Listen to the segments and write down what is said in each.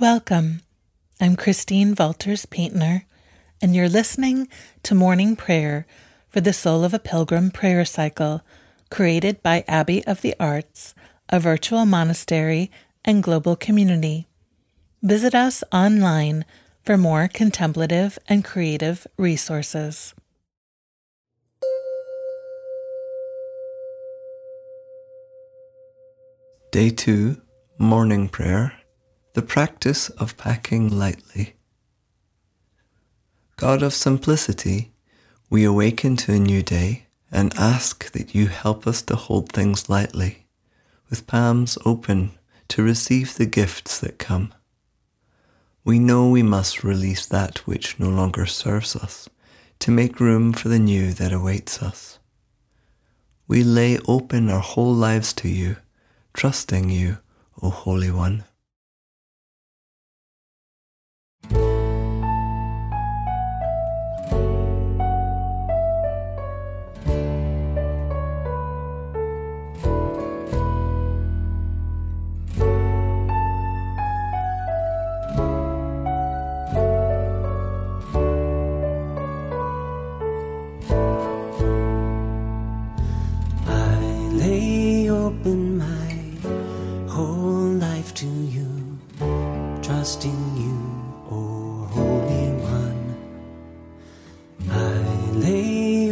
Welcome. I'm Christine Valters Paintner, and you're listening to Morning Prayer for the Soul of a Pilgrim prayer cycle created by Abbey of the Arts, a virtual monastery and global community. Visit us online for more contemplative and creative resources. Day 2, Morning Prayer, the practice of packing lightly. God of simplicity, we awaken to a new day and ask that you help us to hold things lightly, with palms open to receive the gifts that come. We know we must release that which no longer serves us to make room for the new that awaits us. We lay open our whole lives to you trusting you, O Holy One.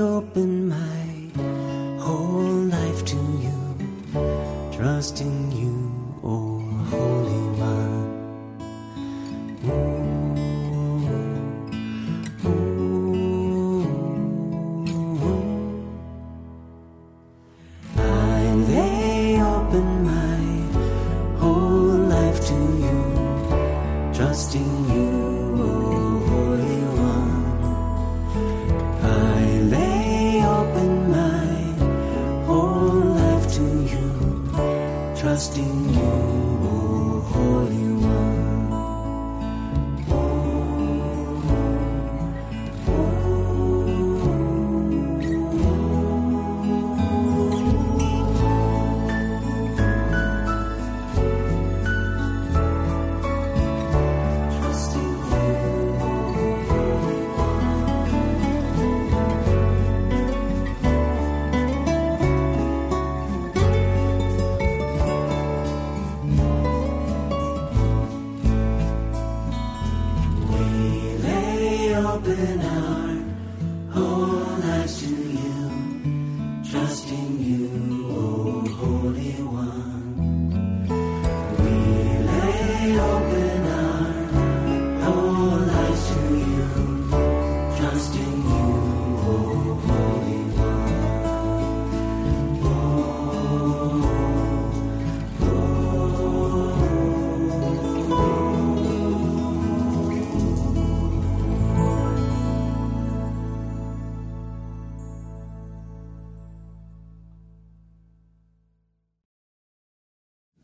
open my whole life to you, trusting you. trusting you.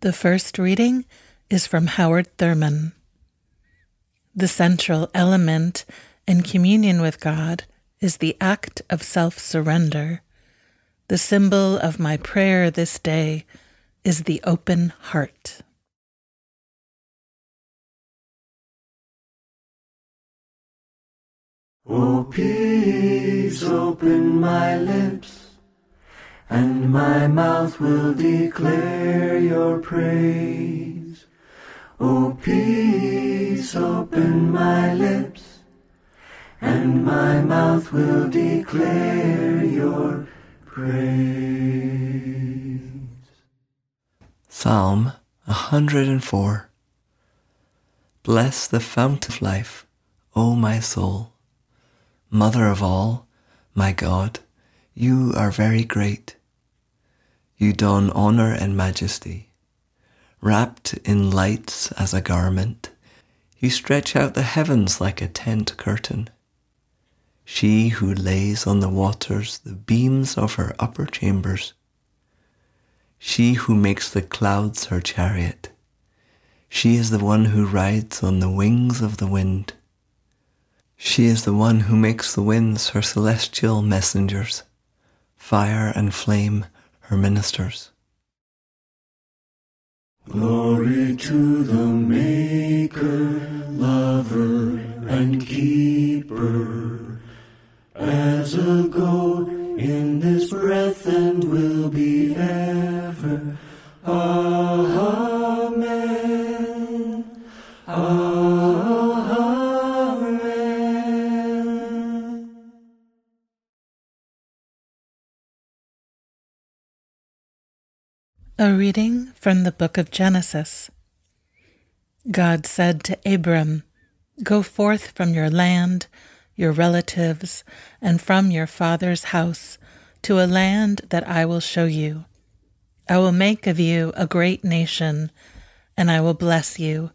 The first reading is from Howard Thurman. The central element in communion with God is the act of self surrender. The symbol of my prayer this day is the open heart. O peace, open my lips and my mouth will declare your praise. O peace, open my lips, and my mouth will declare your praise. Psalm 104 Bless the fount of life, O my soul. Mother of all, my God, you are very great you don honor and majesty. Wrapped in lights as a garment, you stretch out the heavens like a tent curtain. She who lays on the waters the beams of her upper chambers. She who makes the clouds her chariot. She is the one who rides on the wings of the wind. She is the one who makes the winds her celestial messengers. Fire and flame her ministers. Glory to the Maker, Lover, and Keeper, as a go in this breath and will be ever. Amen. A reading from the book of Genesis. God said to Abram, Go forth from your land, your relatives, and from your father's house to a land that I will show you. I will make of you a great nation, and I will bless you.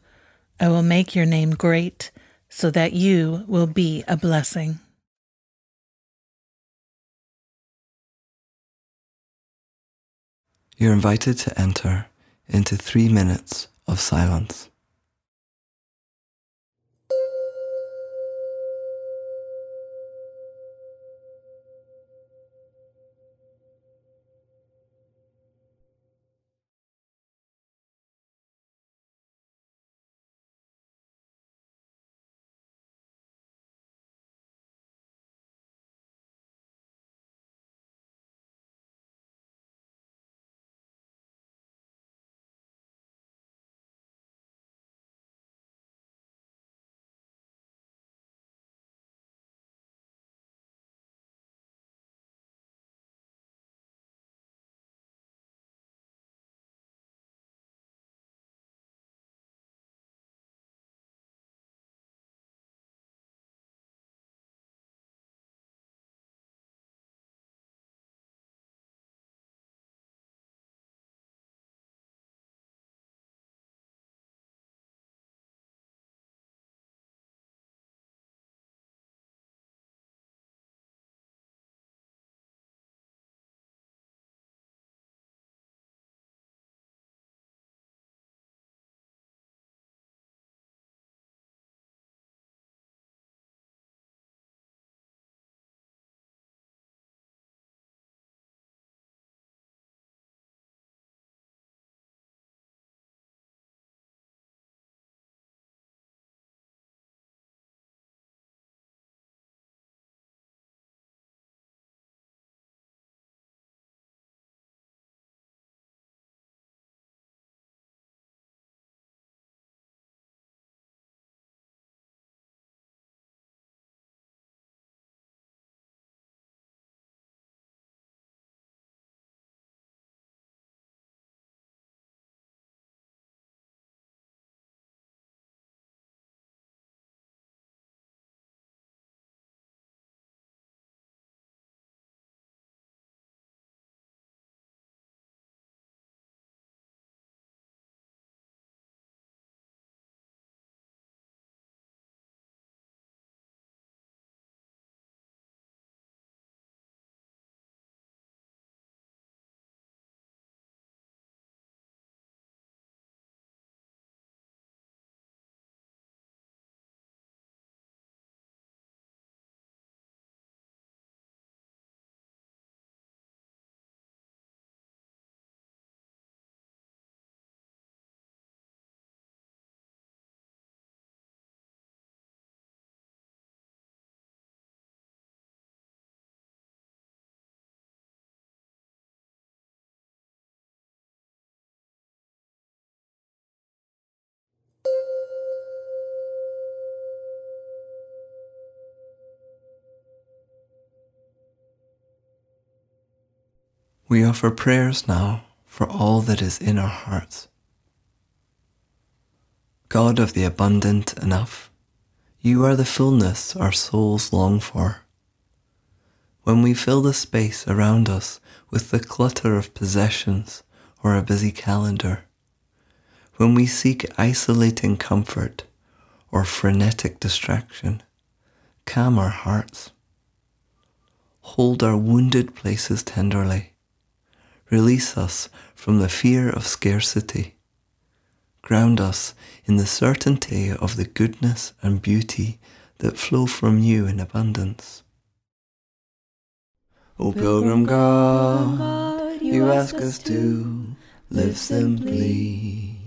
I will make your name great, so that you will be a blessing. You're invited to enter into three minutes of silence. We offer prayers now for all that is in our hearts. God of the abundant enough, you are the fullness our souls long for. When we fill the space around us with the clutter of possessions or a busy calendar, when we seek isolating comfort or frenetic distraction, calm our hearts. Hold our wounded places tenderly. Release us from the fear of scarcity. Ground us in the certainty of the goodness and beauty that flow from you in abundance. O Pilgrim God, you ask us to live simply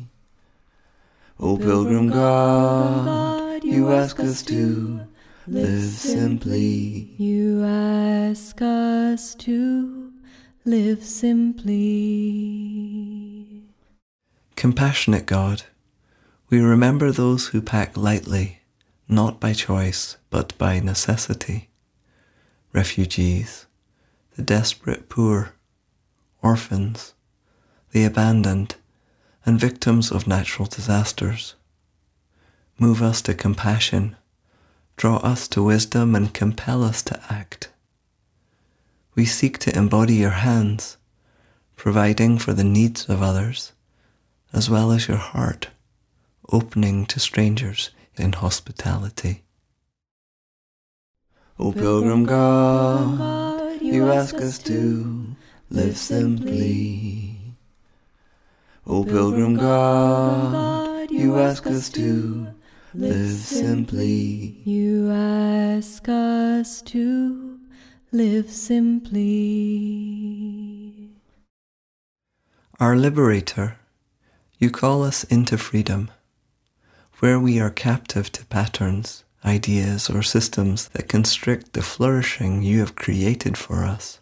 O Pilgrim God, you ask us to live simply. You ask us to live simply. Compassionate God, we remember those who pack lightly, not by choice, but by necessity. Refugees, the desperate poor, orphans, the abandoned, and victims of natural disasters. Move us to compassion, draw us to wisdom, and compel us to act. We seek to embody your hands, providing for the needs of others, as well as your heart, opening to strangers in hospitality. O Pilgrim God, you ask us to live simply. O Pilgrim God, you ask us to live simply. You ask us to live simply. Our Liberator, you call us into freedom, where we are captive to patterns, ideas, or systems that constrict the flourishing you have created for us.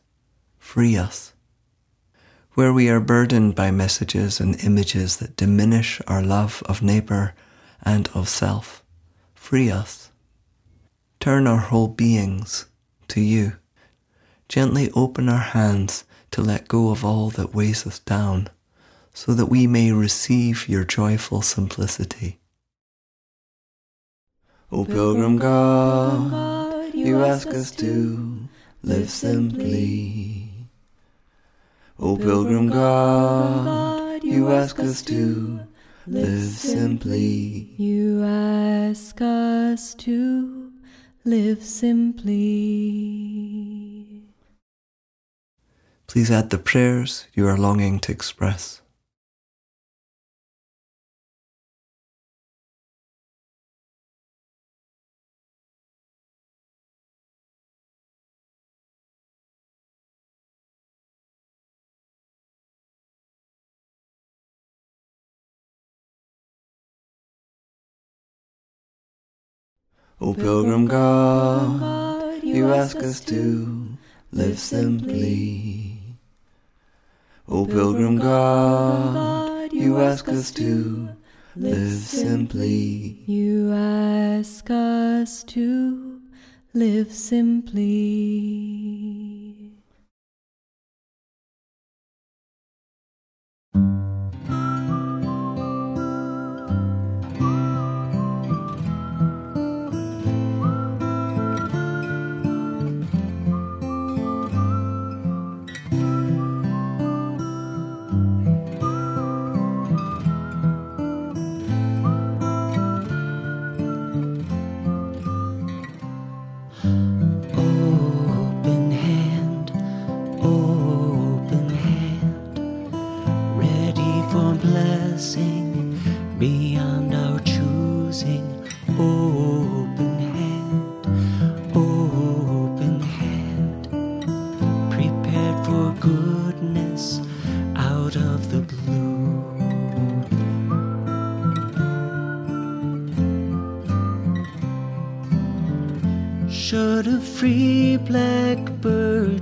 Free us where we are burdened by messages and images that diminish our love of neighbour and of self. Free us. Turn our whole beings to you. Gently open our hands to let go of all that weighs us down, so that we may receive your joyful simplicity. O Pilgrim God, you ask us to live simply. O Pilgrim God, you ask us to live simply. You ask us to live simply. Please add the prayers you are longing to express. O Pilgrim God, you ask us to live simply. O Pilgrim God, you ask us to live simply. You ask us to live simply.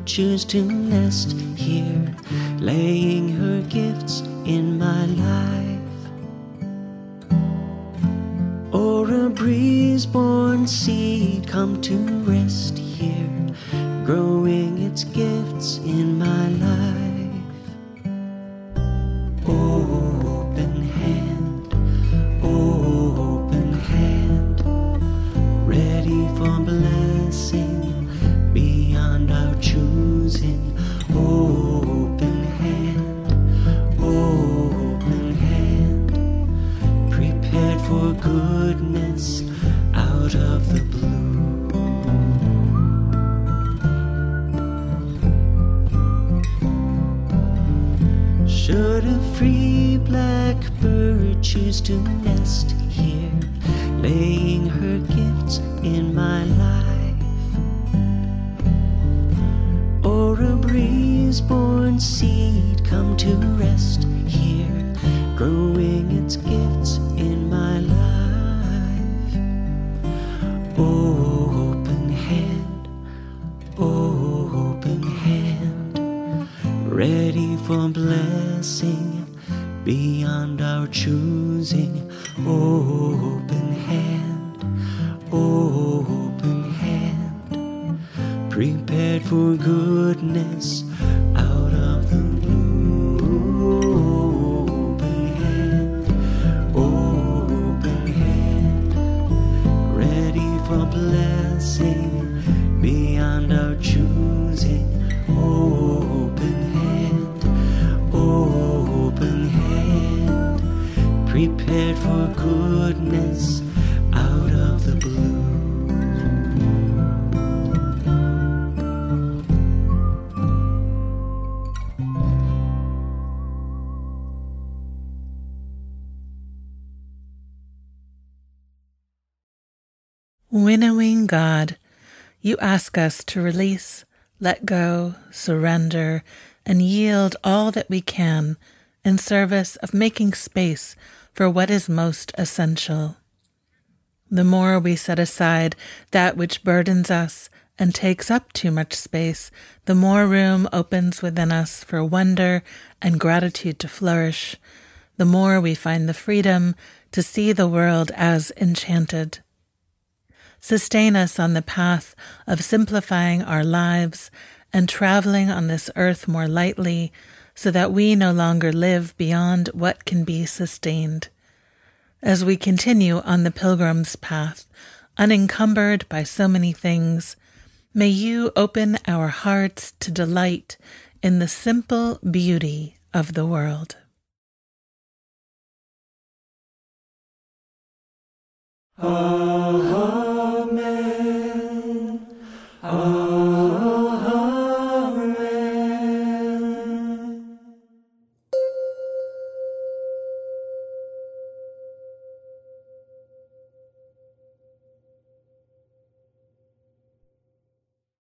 Choose to nest here, laying her gifts in my life? Or a breeze born seed come to rest here, growing its gifts in my Should a free blackbird choose to nest here, laying her gifts in my life? Or a breeze born seed come to rest here, growing its gifts in my life. Beyond our choosing. Open hand, open prepared for goodness out of the blue. Winnowing God, you ask us to release, let go, surrender, and yield all that we can in service of making space for what is most essential. The more we set aside that which burdens us and takes up too much space, the more room opens within us for wonder and gratitude to flourish, the more we find the freedom to see the world as enchanted. Sustain us on the path of simplifying our lives and traveling on this earth more lightly so that we no longer live beyond what can be sustained. As we continue on the pilgrim's path, unencumbered by so many things, may you open our hearts to delight in the simple beauty of the world. Amen. Amen.